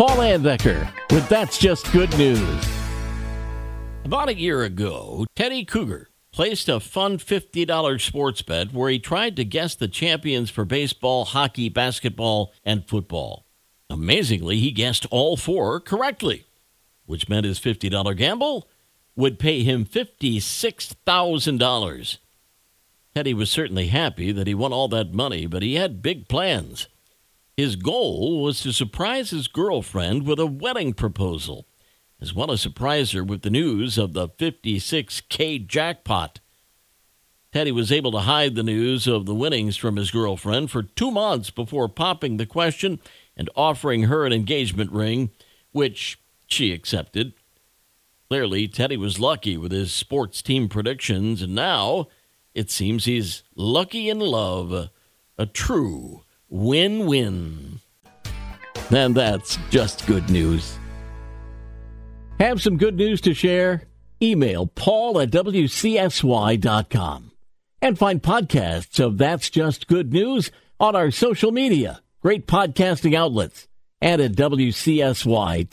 Paul Layendecker with That's Just Good News. About a year ago, Teddy Cougar placed a fun $50 sports bet where he tried to guess the champions for baseball, hockey, basketball, and football. Amazingly, he guessed all four correctly, which meant his $50 gamble would pay him $56,000. Teddy was certainly happy that he won all that money, but he had big plans. His goal was to surprise his girlfriend with a wedding proposal, as well as surprise her with the news of the 56K jackpot. Teddy was able to hide the news of the winnings from his girlfriend for two months before popping the question and offering her an engagement ring, which she accepted. Clearly, Teddy was lucky with his sports team predictions, and now it seems he's lucky in love. A true win win. And that's just good news. Have some good news to share? Email paul at wcsy.com and find podcasts of That's Just Good News on our social media, great podcasting outlets, and at wcsy.com.